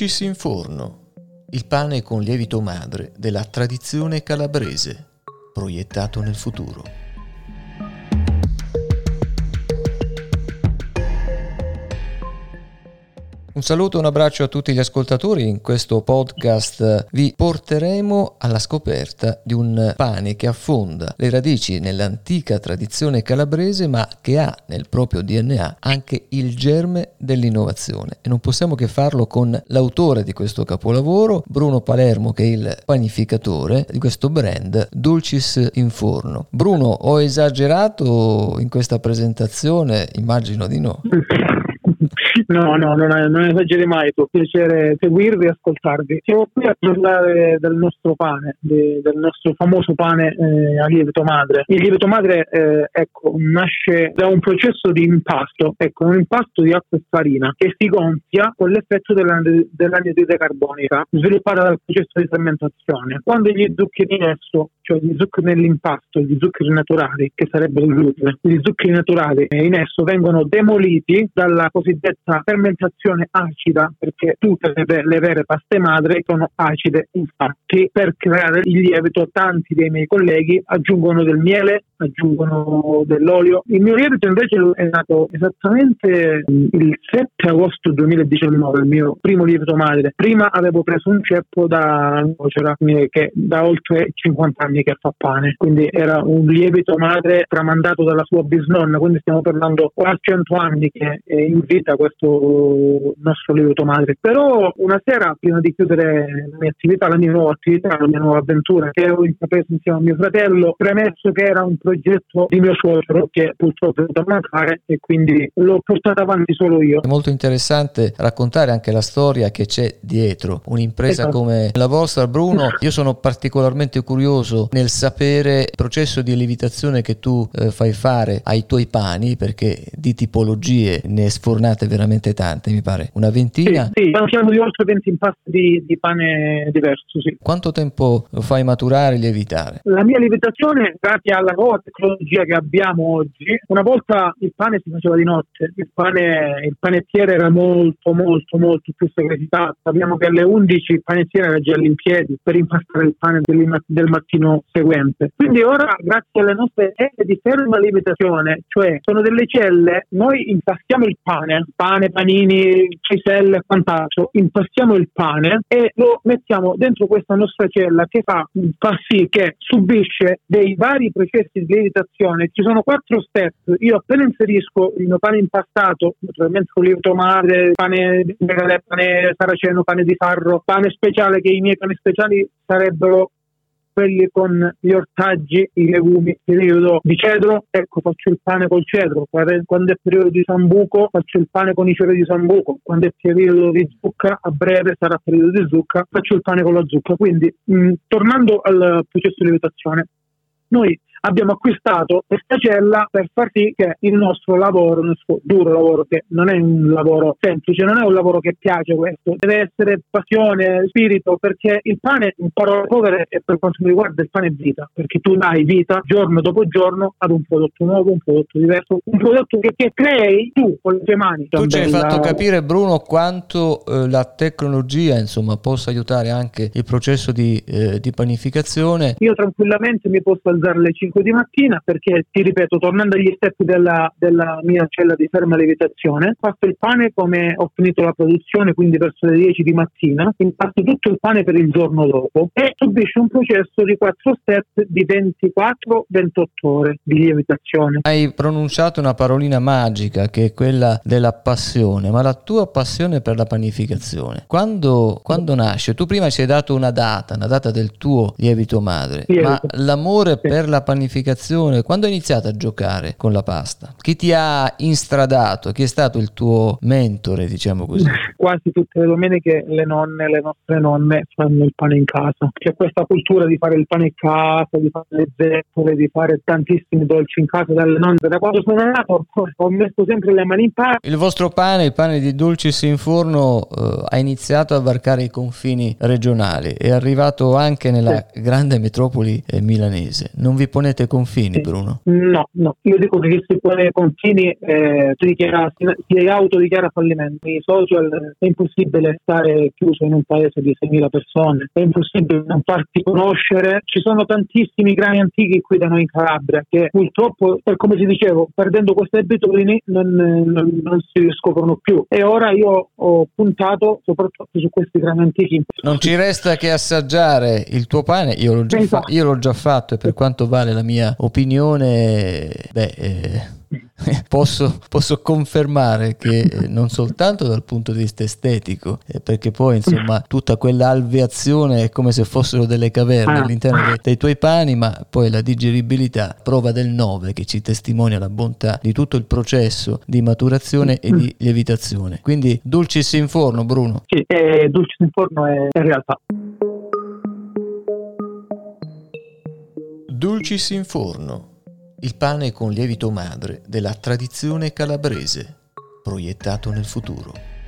Dulcis in forno, il pane con lievito madre della tradizione calabrese, proiettato nel futuro. Un saluto un abbraccio a tutti gli ascoltatori. In questo podcast vi porteremo alla scoperta di un pane che affonda le radici nell'antica tradizione calabrese, ma che ha nel proprio DNA anche il germe dell'innovazione. E non possiamo che farlo con l'autore di questo capolavoro, Bruno Palermo, che è il panificatore di questo brand Dulcis in Forno. Bruno, ho esagerato in questa presentazione? Immagino di no. No, no, non, è, non esageri mai, può piacere seguirvi e ascoltarvi. Siamo qui a parlare del nostro pane, de, del nostro famoso pane eh, a lievito madre. Il lievito madre eh, ecco, nasce da un processo di impasto, ecco, un impasto di acqua e farina che si gonfia con l'effetto dell'anidride carbonica sviluppata dal processo di fermentazione. Quando gli zuccheri in esso, cioè gli zuccheri nell'impasto, gli zuccheri naturali, che sarebbero il glutine, gli zuccheri naturali in esso vengono demoliti dalla cosiddetta fermentazione acida, perché tutte le, le, vere paste madre sono acide. Infatti, per creare il lievito, tanti dei miei colleghi aggiungono del miele, aggiungono dell'olio. Il mio lievito invece è nato esattamente il 7 agosto 2019, il mio primo lievito madre. Prima avevo preso un ceppo da Nocera, che da oltre 50 anni che fa pane, quindi era un lievito madre tramandato dalla sua bisnonna, quindi stiamo parlando quasi 100 anni che è in vita questo nostro lievito madre. Però una sera, prima di chiudere la mia attività, la mia nuova attività, la mia nuova avventura, che ho intrapreso insieme a mio fratello, premesso che era un progetto di mio suocero che purtroppo è venuto a mancare e quindi l'ho portato avanti solo io. È molto interessante raccontare anche la storia che c'è dietro un'impresa esatto. come la vostra, Bruno. Io sono particolarmente curioso nel sapere il processo di lievitazione che tu eh, fai fare ai tuoi pani perché di tipologie ne sfornate veramente tante, mi pare una ventina. Sì, sì parliamo di oltre 20 impasti di, di pane diverso. Sì. Quanto tempo lo fai maturare e lievitare? La mia lievitazione, grazie alla nuova tecnologia che abbiamo oggi, una volta il pane si faceva di notte, il, pane, il panettiere era molto molto molto più segretizzato, sappiamo che alle 11 il panettiere era già in piedi per impastare il pane del, del mattino seguente. Quindi ora, grazie alle nostre celle di ferma lievitazione, cioè sono delle celle, noi impastiamo il pane, pane, panini, ciselle e quant'altro, impastiamo il pane e lo mettiamo dentro questa nostra cella che fa, fa sì che subisce dei vari processi di lievitazione. Ci sono quattro step. Io appena inserisco il mio pane impastato, naturalmente con lievito madre, pane, pane saraceno, pane di farro, pane speciale, che i miei pani speciali sarebbero quelli con gli ortaggi, i legumi, periodo di cedro, ecco faccio il pane col cedro, quando è periodo di sambuco faccio il pane con i fiori di sambuco, quando è periodo di zucca, a breve sarà periodo di zucca, faccio il pane con la zucca. Quindi, mh, tornando al processo di lievitazione, noi abbiamo acquistato questa cella per far sì che il nostro lavoro, il nostro duro lavoro, che non è un lavoro semplice, non è un lavoro che piace questo, deve essere passione, spirito, perché il pane, in parole povere, e per quanto mi riguarda, il pane è vita, perché tu dai vita giorno dopo giorno ad un prodotto nuovo, un prodotto diverso, un prodotto che, che crei tu con le tue mani. Tu ci hai fatto capire, Bruno, quanto eh, la tecnologia, insomma, possa aiutare anche il processo di, eh, di panificazione. Io tranquillamente mi posso alzare alle 5 5 di mattina perché, ti ripeto, tornando agli step della, della mia cella di ferma lievitazione, passo il pane come ho finito la produzione, quindi verso le 10 di mattina, impasto tutto il pane per il giorno dopo e subisce un processo di 4 step di 24-28 ore di lievitazione. Hai pronunciato una parolina magica che è quella della passione, ma la tua passione per la panificazione, quando, quando nasce? Tu prima ci hai dato una data, una data del tuo lievito madre, sì, ma l'amore sì. per la panificazione panificazione, quando hai iniziato a giocare con la pasta? Chi ti ha instradato? Chi è stato il tuo mentore, diciamo così? Quasi tutte le domeniche le nonne, le nostre nonne fanno il pane in casa. C'è questa cultura di fare il pane in casa, di fare le zeppole, di fare tantissimi dolci in casa dalle nonne. Da quando sono nato ho messo sempre le mani in pane. Il vostro pane, il pane di Dulcis in forno, eh, ha iniziato a varcare i confini regionali. È arrivato anche nella sì. grande metropoli eh, milanese. Non vi ponete confini, Bruno? No, no, io dico che chi si pone confini eh, si, dichiara, si, si autodichiara fallimento. I social è impossibile stare chiuso in un paese di 6.000 persone, è impossibile non farti conoscere. Ci sono tantissimi grani antichi qui da noi in Calabria che purtroppo, per come ti dicevo, perdendo queste abitudini non, non, non si scoprono più. E ora io ho puntato soprattutto su questi grani antichi. Non ci resta che assaggiare il tuo pane, io l'ho già, fa- io l'ho già fatto e per quanto vale la mia opinione, beh... Eh posso, posso, confermare che non soltanto dal punto di vista estetico, eh, perché poi insomma tutta quell'alveazione è come se fossero delle caverne ah. all'interno dei, dei, tuoi pani, ma poi la digeribilità, prova del 9 che ci testimonia la bontà di tutto il processo di maturazione e di lievitazione. Quindi dulcis in forno, Bruno. Sì, eh, dulcis in forno è in realtà. Dulcis in forno il pane con lievito madre della tradizione calabrese, proiettato nel futuro.